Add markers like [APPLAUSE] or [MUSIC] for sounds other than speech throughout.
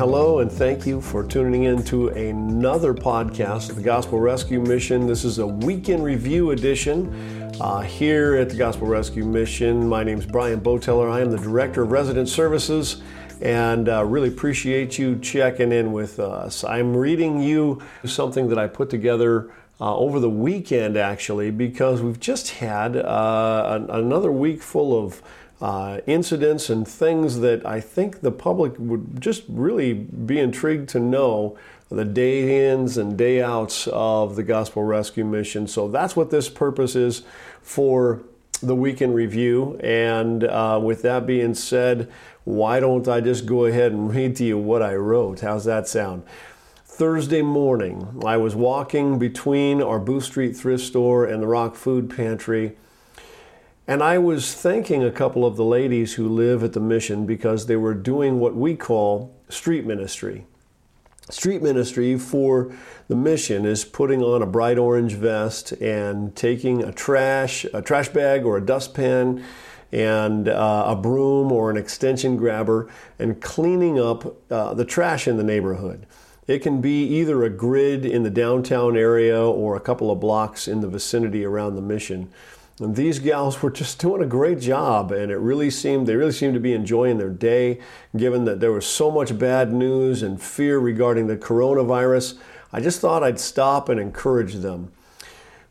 hello, and thank you for tuning in to another podcast of the Gospel Rescue Mission. This is a weekend review edition uh, here at the Gospel Rescue Mission. My name is Brian Bouteller. I am the Director of Resident Services and uh, really appreciate you checking in with us. I'm reading you something that I put together uh, over the weekend actually because we've just had uh, another week full of uh, incidents and things that I think the public would just really be intrigued to know the day ins and day outs of the Gospel Rescue Mission. So that's what this purpose is for the weekend review. And uh, with that being said, why don't I just go ahead and read to you what I wrote? How's that sound? Thursday morning, I was walking between our Booth Street thrift store and the Rock Food Pantry and I was thanking a couple of the ladies who live at the mission because they were doing what we call street ministry. Street ministry for the mission is putting on a bright orange vest and taking a trash, a trash bag or a dustpan and uh, a broom or an extension grabber and cleaning up uh, the trash in the neighborhood. It can be either a grid in the downtown area or a couple of blocks in the vicinity around the mission. And these gals were just doing a great job, and it really seemed they really seemed to be enjoying their day, given that there was so much bad news and fear regarding the coronavirus. I just thought I'd stop and encourage them.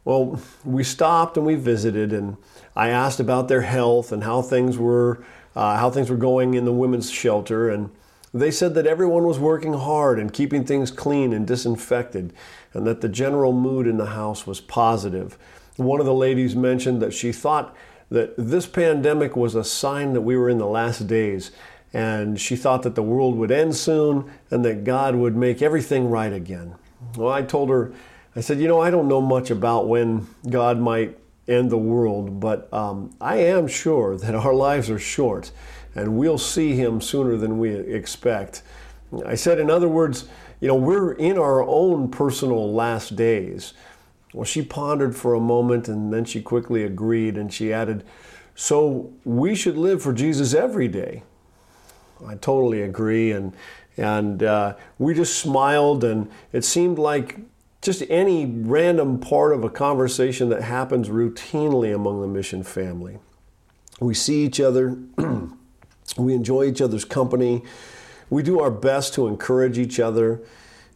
Well, we stopped and we visited, and I asked about their health and how things were, uh, how things were going in the women's shelter, and they said that everyone was working hard and keeping things clean and disinfected, and that the general mood in the house was positive. One of the ladies mentioned that she thought that this pandemic was a sign that we were in the last days. And she thought that the world would end soon and that God would make everything right again. Well, I told her, I said, you know, I don't know much about when God might end the world, but um, I am sure that our lives are short and we'll see Him sooner than we expect. I said, in other words, you know, we're in our own personal last days. Well, she pondered for a moment and then she quickly agreed and she added, So we should live for Jesus every day. I totally agree. And, and uh, we just smiled, and it seemed like just any random part of a conversation that happens routinely among the mission family. We see each other, [CLEARS THROAT] we enjoy each other's company, we do our best to encourage each other.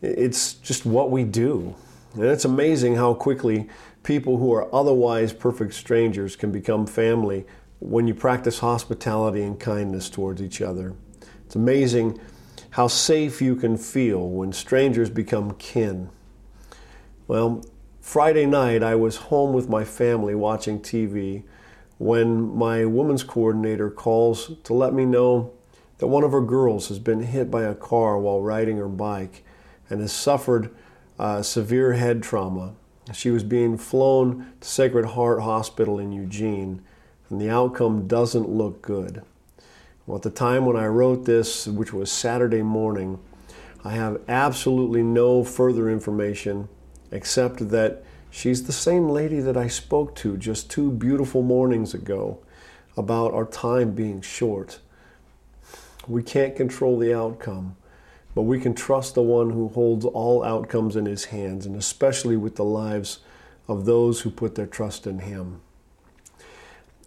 It's just what we do. And it's amazing how quickly people who are otherwise perfect strangers can become family when you practice hospitality and kindness towards each other. It's amazing how safe you can feel when strangers become kin. Well, Friday night I was home with my family watching TV when my women's coordinator calls to let me know that one of her girls has been hit by a car while riding her bike and has suffered uh, severe head trauma. She was being flown to Sacred Heart Hospital in Eugene, and the outcome doesn't look good. Well, at the time when I wrote this, which was Saturday morning, I have absolutely no further information except that she's the same lady that I spoke to just two beautiful mornings ago about our time being short. We can't control the outcome, but we can trust the one who holds all outcomes in his hands, and especially with the lives of those who put their trust in him.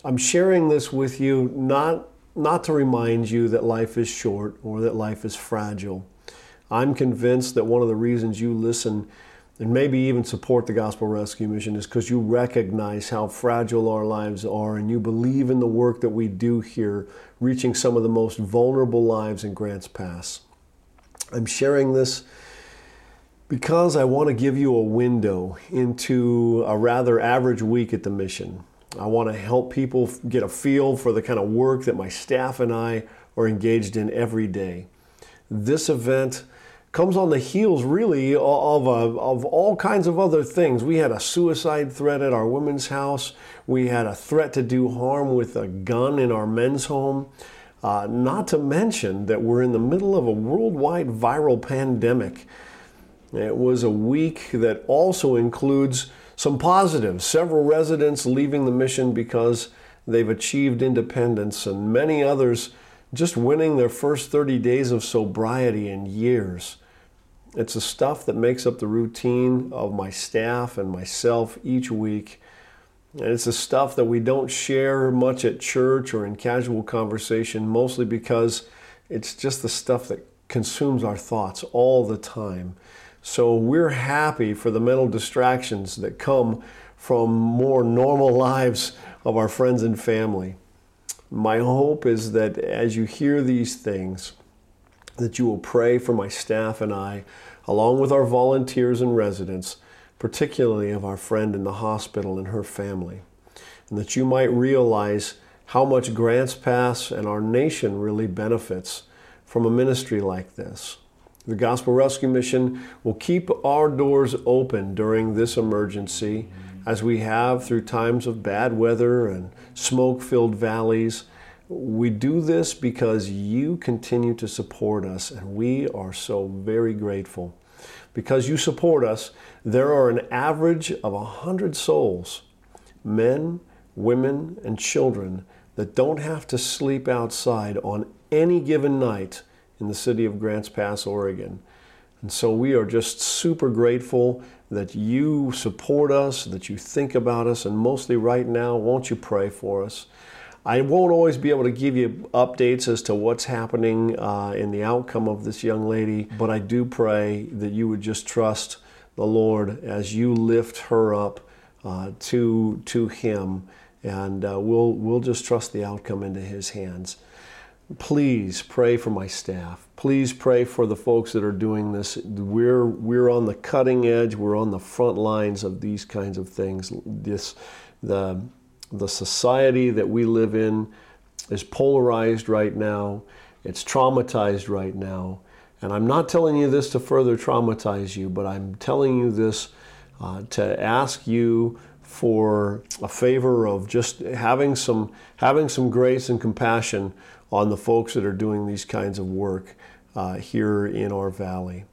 I'm sharing this with you not, not to remind you that life is short or that life is fragile. I'm convinced that one of the reasons you listen and maybe even support the Gospel Rescue Mission is because you recognize how fragile our lives are and you believe in the work that we do here, reaching some of the most vulnerable lives in Grants Pass. I'm sharing this because I want to give you a window into a rather average week at the mission. I want to help people get a feel for the kind of work that my staff and I are engaged in every day. This event comes on the heels, really, of, of, all kinds of other things. We had a suicide threat at our women's house, we had a threat to do harm with a gun in our men's home. Uh, not to mention that we're in the middle of a worldwide viral pandemic. It was a week that also includes some positives. Several residents leaving the mission because they've achieved independence, and many others just winning their first 30 days of sobriety in years. It's the stuff that makes up the routine of my staff and myself each week. And it's the stuff that we don't share much at church or in casual conversation, mostly because it's just the stuff that consumes our thoughts all the time. So we're happy for the mental distractions that come from more normal [LAUGHS] lives of our friends and family. My hope is that as you hear these things, that you will pray for my staff and I, along with our volunteers and residents, particularly of our friend in the hospital and her family, and that you might realize how much Grants Pass and our nation really benefits from a ministry like this. The Gospel Rescue Mission will keep our doors open during this emergency, as we have through times of bad weather and smoke filled valleys we do this because you continue to support us, and we are so very grateful. Because you support us, there are an average of 100 souls, men, women, and children, that don't have to sleep outside on any given night in the city of Grants Pass, Oregon. And so we are just super grateful that you support us, that you think about us, and mostly right now, won't you pray for us? I won't always be able to give you updates as to what's happening uh, in the outcome of this young lady, but I do pray that you would just trust the Lord as you lift her up uh, to to Him, and uh, we'll we'll just trust the outcome into His hands. Please pray for my staff. Please pray for the folks that are doing this. We're we're on the cutting edge. We're on the front lines of these kinds of things. This the the society that we live in is polarized right now, it's traumatized right now. And I'm not telling you this to further traumatize you, but I'm telling you this uh, to ask you for a favor of just having some having some grace and compassion on the folks that are doing these kinds of work uh, here in our valley.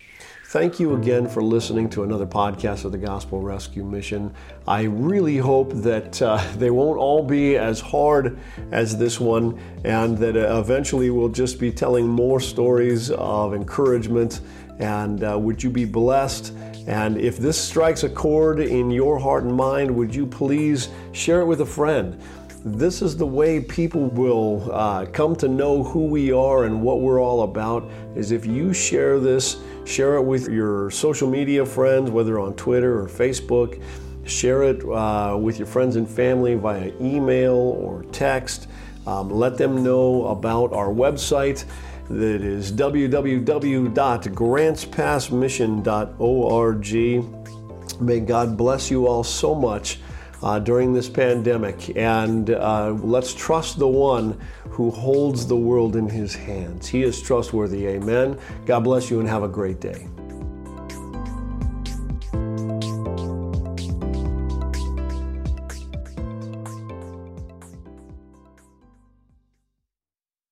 Thank you again for listening to another podcast of the Gospel Rescue Mission. I really hope that uh, [LAUGHS] they won't all be as hard as this one, and that uh, eventually we'll just be telling more stories of encouragement. And uh, would you be blessed? And if this strikes a chord in your heart and mind, would you please share it with a friend? This is the way people will uh, come to know who we are and what we're all about. Is if you share this, share it with your social media friends, whether on Twitter or Facebook. Share it uh, with your friends and family via email or text. Um, let them know about our website that is www.grantspassmission.org. May God bless you all so much uh, during this pandemic. And uh, let's trust the one who holds the world in his hands. He is trustworthy. Amen. God bless you and have a great day.